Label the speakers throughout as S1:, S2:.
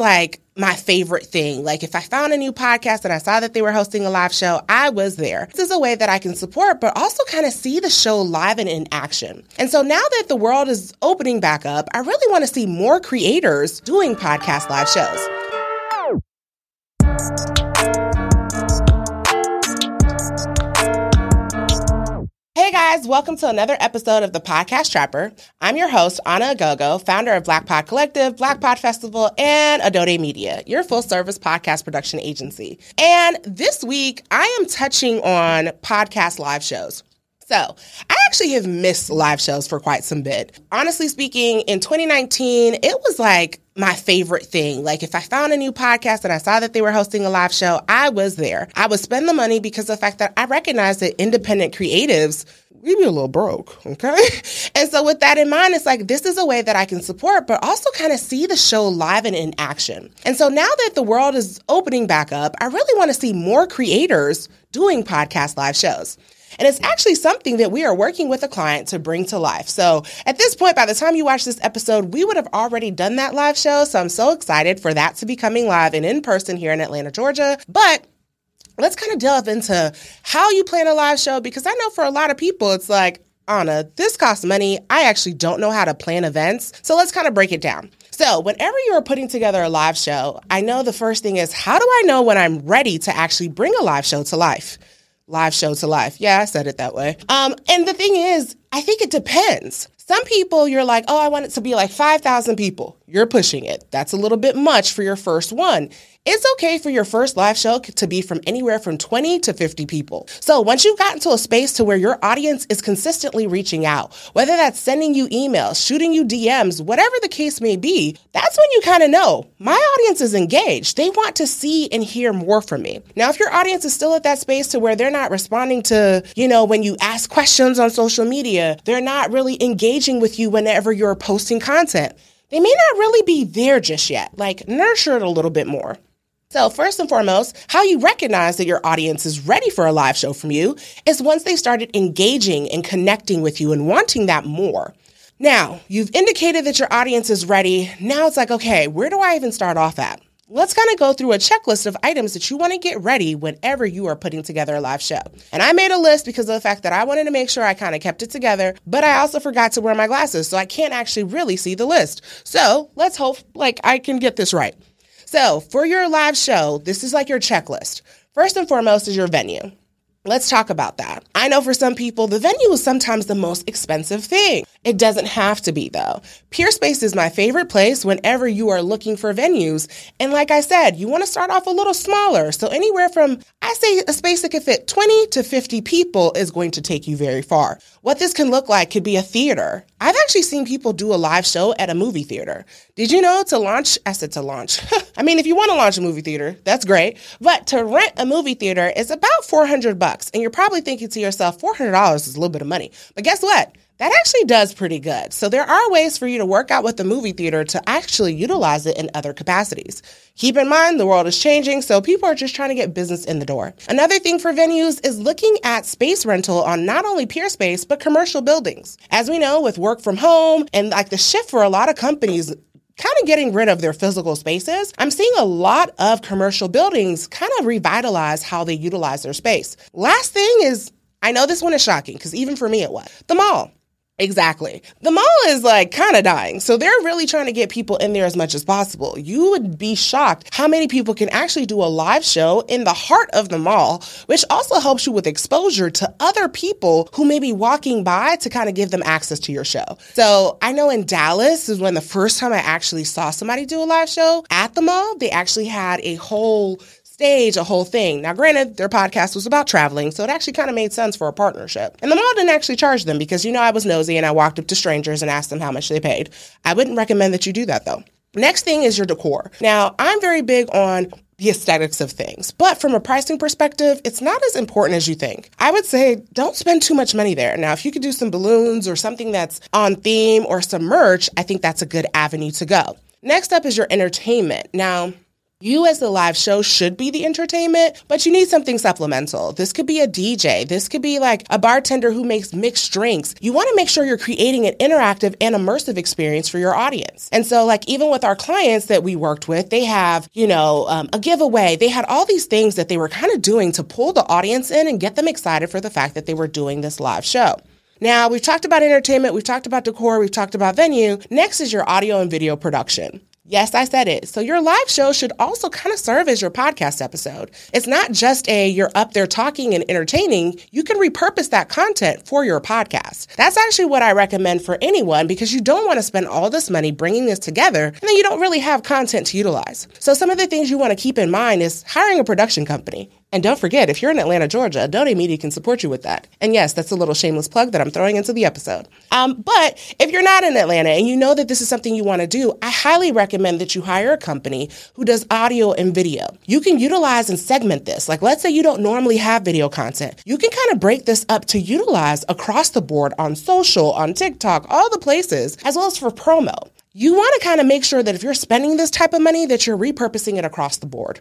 S1: like my favorite thing. Like if I found a new podcast and I saw that they were hosting a live show, I was there. This is a way that I can support, but also kind of see the show live and in action. And so now that the world is opening back up, I really want to see more creators doing podcast live shows. Guys, welcome to another episode of the Podcast Trapper. I'm your host, Ona Oghogho, founder of Black Pod Collective, Black Pod Festival, and Adode Media, your full service podcast production agency. And this week, I am touching on podcast live shows. So, I actually have missed live shows for quite some bit. Honestly speaking, in 2019, it was like my favorite thing. Like if I found a new podcast and I saw that they were hosting a live show, I was there. I would spend the money because of the fact that I recognize that independent creatives we be a little broke, okay? And so with that in mind, it's like this is a way that I can support, but also kind of see the show live and in action. And so now that the world is opening back up, I really want to see more creators doing podcast live shows. And it's actually something that we are working with a client to bring to life. So at this point, by the time you watch this episode, we would have already done that live show. So I'm so excited for that to be coming live and in person here in Atlanta, Georgia. But let's kind of delve into how you plan a live show because I know for a lot of people, it's like, Ona, this costs money. I actually don't know how to plan events. So let's kind of break it down. So, whenever you are putting together a live show, I know the first thing is how do I know when I'm ready to actually bring a live show to life? Live show to life. Yeah, I said it that way. Um, and the thing is, I think it depends. Some people, you're like, oh, I want it to be like 5,000 people. You're pushing it. That's a little bit much for your first one. It's okay for your first live show to be from anywhere from 20 to 50 people. So once you've gotten to a space to where your audience is consistently reaching out, whether that's sending you emails, shooting you DMs, whatever the case may be, that's when you kind of know my audience is engaged. They want to see and hear more from me. Now, if your audience is still at that space to where they're not responding to, you know, when you ask questions on social media, they're not really engaging with you whenever you're posting content. They may not really be there just yet. Like, nurture it a little bit more. So, first and foremost, how you recognize that your audience is ready for a live show from you is once they started engaging and connecting with you and wanting that more. Now, you've indicated that your audience is ready. Now it's like, okay, where do I even start off at? Let's kind of go through a checklist of items that you want to get ready whenever you are putting together a live show. And I made a list because of the fact that I wanted to make sure I kind of kept it together, but I also forgot to wear my glasses, so I can't actually really see the list. So let's hope like I can get this right. So, for your live show, this is like your checklist. First and foremost is your venue. Let's talk about that. I know for some people, the venue is sometimes the most expensive thing. It doesn't have to be, though. Peerspace is my favorite place whenever you are looking for venues. And like I said, you want to start off a little smaller. So, anywhere from, I say, a space that can fit 20 to 50 people is going to take you very far. What this can look like could be a theater. I've actually seen people do a live show at a movie theater. Did you know to launch? I said to launch. I mean, if you want to launch a movie theater, that's great. But to rent a movie theater is about 400 bucks. And you're probably thinking to yourself, $400 is a little bit of money. But guess what? That actually does pretty good. So there are ways for you to work out with the movie theater to actually utilize it in other capacities. Keep in mind, the world is changing, so people are just trying to get business in the door. Another thing for venues is looking at space rental on not only Peerspace, but commercial buildings. As we know, with work from home and like the shift for a lot of companies kind of getting rid of their physical spaces, I'm seeing a lot of commercial buildings kind of revitalize how they utilize their space. Last thing is, I know this one is shocking because even for me it was the mall. Exactly. The mall is like kind of dying. So they're really trying to get people in there as much as possible. You would be shocked how many people can actually do a live show in the heart of the mall, which also helps you with exposure to other people who may be walking by to kind of give them access to your show. So I know in Dallas is when the first time I actually saw somebody do a live show at the mall. They actually had a whole stage a whole thing. Now, granted, their podcast was about traveling, so it actually kind of made sense for a partnership. And the mall didn't actually charge them because, you know, I was nosy and I walked up to strangers and asked them how much they paid. I wouldn't recommend that you do that though. Next thing is your decor. Now, I'm very big on the aesthetics of things. But from a pricing perspective, it's not as important as you think. I would say don't spend too much money there. Now, if you could do some balloons or something that's on theme or some merch, I think that's a good avenue to go. Next up is your entertainment. Now, You, as the live show, should be the entertainment, but you need something supplemental. This could be a DJ. This could be like a bartender who makes mixed drinks. You want to make sure you're creating an interactive and immersive experience for your audience. And so, like, even with our clients that we worked with, they have, you know, um, a giveaway. They had all these things that they were kind of doing to pull the audience in and get them excited for the fact that they were doing this live show. Now, we've talked about entertainment, we've talked about decor, we've talked about venue. Next is your audio and video production. Yes, I said it. So your live show should also kind of serve as your podcast episode. It's not just a you're up there talking and entertaining. You can repurpose that content for your podcast. That's actually what I recommend for anyone because you don't want to spend all this money bringing this together and then you don't really have content to utilize. So some of the things you want to keep in mind is hiring a production company. And don't forget, if you're in Atlanta, Georgia, Adode Media can support you with that. And yes, that's a little shameless plug that I'm throwing into the episode. Um, but if you're not in Atlanta and you know that this is something you want to do, I highly recommend that you hire a company who does audio and video. You can utilize and segment this. Like, let's say you don't normally have video content. You can kind of break this up to utilize across the board on social, on TikTok, all the places, as well as for promo. You want to kind of make sure that if you're spending this type of money, that you're repurposing it across the board.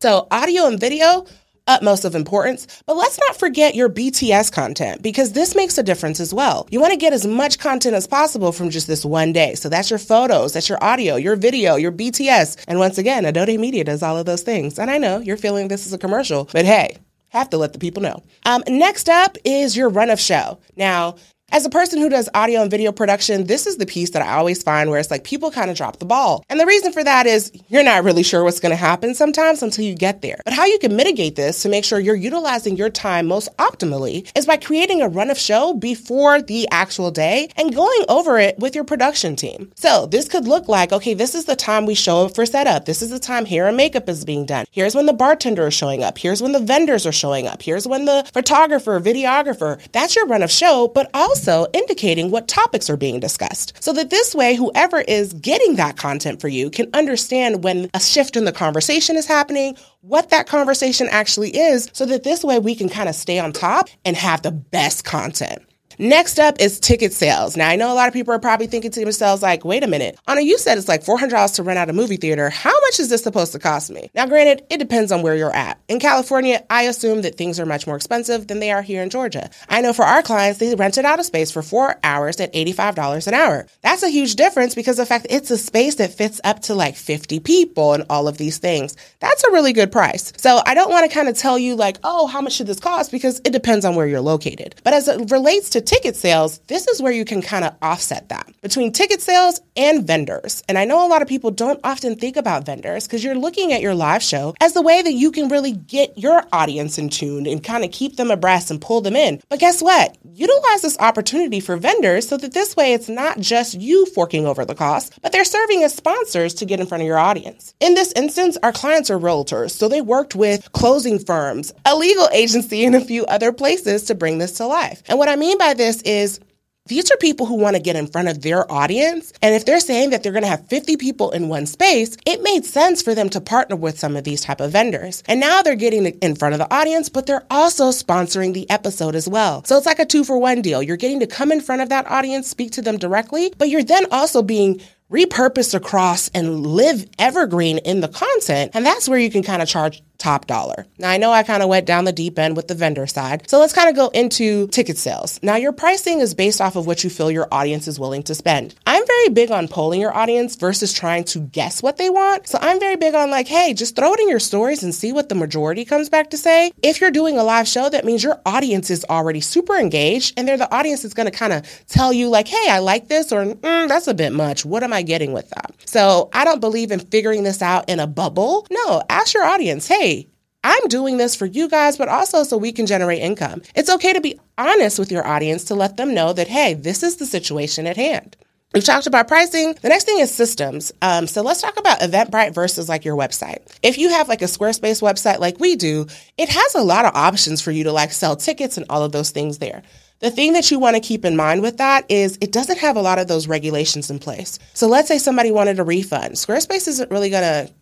S1: So, audio and video, utmost of importance. But let's not forget your BTS content because this makes a difference as well. You want to get as much content as possible from just this one day. So that's your photos, that's your audio, your video, your BTS. And once again, Adode Media does all of those things. And I know you're feeling this is a commercial, but hey, have to let the people know. Um, next up is your run of show. Now, as a person who does audio and video production, this is the piece that I always find where it's like people kind of drop the ball. And the reason for that is you're not really sure what's going to happen sometimes until you get there. But how you can mitigate this to make sure you're utilizing your time most optimally is by creating a run of show before the actual day and going over it with your production team. So this could look like, okay, this is the time we show up for setup. This is the time hair and makeup is being done. Here's when the bartender is showing up. Here's when the vendors are showing up. Here's when the photographer, videographer, that's your run of show, but also also indicating what topics are being discussed. So that this way, whoever is getting that content for you can understand when a shift in the conversation is happening, what that conversation actually is, so that this way we can kind of stay on top and have the best content. Next up is ticket sales. Now, I know a lot of people are probably thinking to themselves, like, wait a minute, Ona, you said it's like $400 to rent out a movie theater. How much is this supposed to cost me? Now, granted, it depends on where you're at. In California, I assume that things are much more expensive than they are here in Georgia. I know for our clients, they rented out a space for four hours at $85 an hour. That's a huge difference because the fact it's a space that fits up to like 50 people and all of these things. That's a really good price. So I don't want to kind of tell you like, oh, how much should this cost? Because it depends on where you're located. But as it relates to ticket sales, this is where you can kind of offset that between ticket sales and vendors. And I know a lot of people don't often think about vendors because you're looking at your live show as the way that you can really get your audience in tune and kind of keep them abreast and pull them in. But guess what? Utilize this opportunity for vendors so that this way it's not just you forking over the cost, but they're serving as sponsors to get in front of your audience. In this instance, our clients are realtors, so they worked with closing firms, a legal agency, and a few other places to bring this to life. And what I mean by this is these are people who want to get in front of their audience. And if they're saying that they're going to have 50 people in one space, it made sense for them to partner with some of these type of vendors. And now they're getting in front of the audience, but they're also sponsoring the episode as well. So it's like a two for one deal. You're getting to come in front of that audience, speak to them directly, but you're then also being repurposed across and live evergreen in the content. And that's where you can kind of charge top dollar. Now, I know I kind of went down the deep end with the vendor side. So let's kind of go into ticket sales. Now, your pricing is based off of what you feel your audience is willing to spend. I'm very big on polling your audience versus trying to guess what they want. So I'm very big on like, hey, just throw it in your stories and see what the majority comes back to say. If you're doing a live show, that means your audience is already super engaged and they're the audience that's going to kind of tell you like, hey, I like this or mm, that's a bit much. What am I getting with that? So I don't believe in figuring this out in a bubble. No, ask your audience, hey, I'm doing this for you guys, but also so we can generate income. It's okay to be honest with your audience to let them know that, hey, this is the situation at hand. We've talked about pricing. The next thing is systems. Um, so let's talk about Eventbrite versus like your website. If you have like a Squarespace website like we do, it has a lot of options for you to like sell tickets and all of those things there. The thing that you want to keep in mind with that is it doesn't have a lot of those regulations in place. So let's say somebody wanted a refund. Squarespace isn't really going to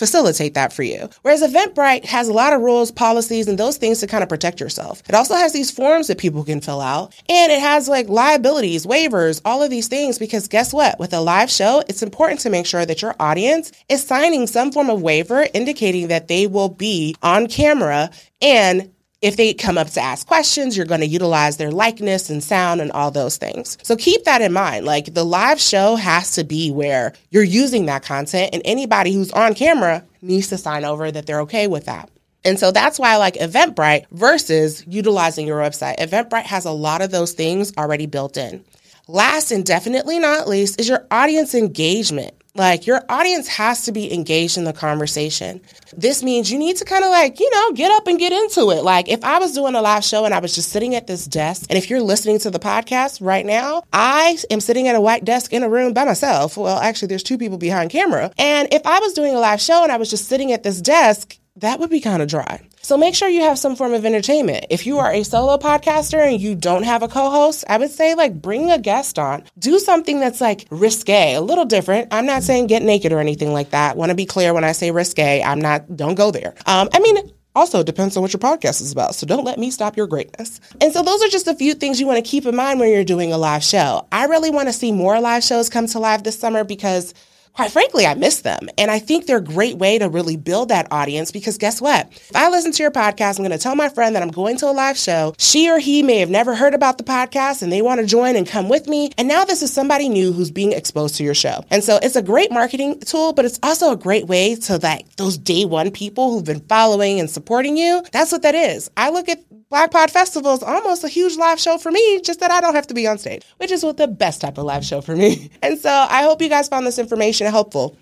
S1: facilitate that for you. Whereas Eventbrite has a lot of rules, policies, and those things to kind of protect yourself. It also has these forms that people can fill out, and it has like liabilities, waivers, all of these things, because guess what? With a live show, it's important to make sure that your audience is signing some form of waiver indicating that they will be on camera and if they come up to ask questions, you're going to utilize their likeness and sound and all those things. So keep that in mind. Like the live show has to be where you're using that content, and anybody who's on camera needs to sign over that they're okay with that. And so that's why I like Eventbrite versus utilizing your website. Eventbrite has a lot of those things already built in. Last and definitely not least is your audience engagement. Like your audience has to be engaged in the conversation. This means you need to kind of like, you know, get up and get into it. Like if I was doing a live show and I was just sitting at this desk, and if you're listening to the podcast right now, I am sitting at a white desk in a room by myself. Well, actually, there's two people behind camera. And if I was doing a live show and I was just sitting at this desk, that would be kind of dry. So make sure you have some form of entertainment. If you are a solo podcaster and you don't have a co-host, I would say like bring a guest on. Do something that's like risque, a little different. I'm not saying get naked or anything like that. Want to be clear when I say risque, I'm not don't go there. Um, I mean, also depends on what your podcast is about, so don't let me stop your greatness. And so those are just a few things you want to keep in mind when you're doing a live show. I really want to see more live shows come to live this summer because quite frankly, I miss them. And I think they're a great way to really build that audience because guess what? If I listen to your podcast, I'm going to tell my friend that I'm going to a live show. She or he may have never heard about the podcast and they want to join and come with me. And now this is somebody new who's being exposed to your show. And so it's a great marketing tool, but it's also a great way to like those day one people who've been following and supporting you. That's what that is. I look at Black Pod Festival is almost a huge live show for me, just that I don't have to be on stage, which is what the best type of live show for me. And so I hope you guys found this information helpful.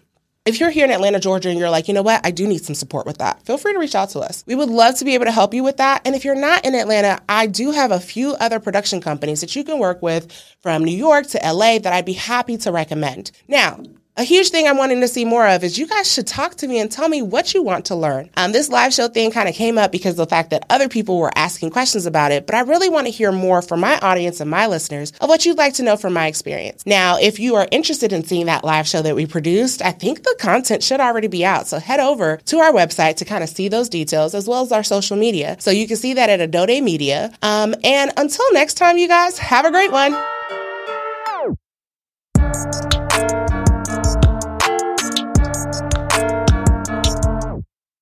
S1: If you're here in Atlanta, Georgia, and you're like, you know what, I do need some support with that, feel free to reach out to us. We would love to be able to help you with that. And if you're not in Atlanta, I do have a few other production companies that you can work with from New York to LA that I'd be happy to recommend. Now, a huge thing I'm wanting to see more of is you guys should talk to me and tell me what you want to learn. Um, this live show thing kind of came up because of the fact that other people were asking questions about it, but I really want to hear more from my audience and my listeners of what you'd like to know from my experience. Now, if you are interested in seeing that live show that we produced, I think the content should already be out. So head over to our website to kind of see those details as well as our social media. So you can see that at Adode Media. Um, and until next time, you guys, have a great one.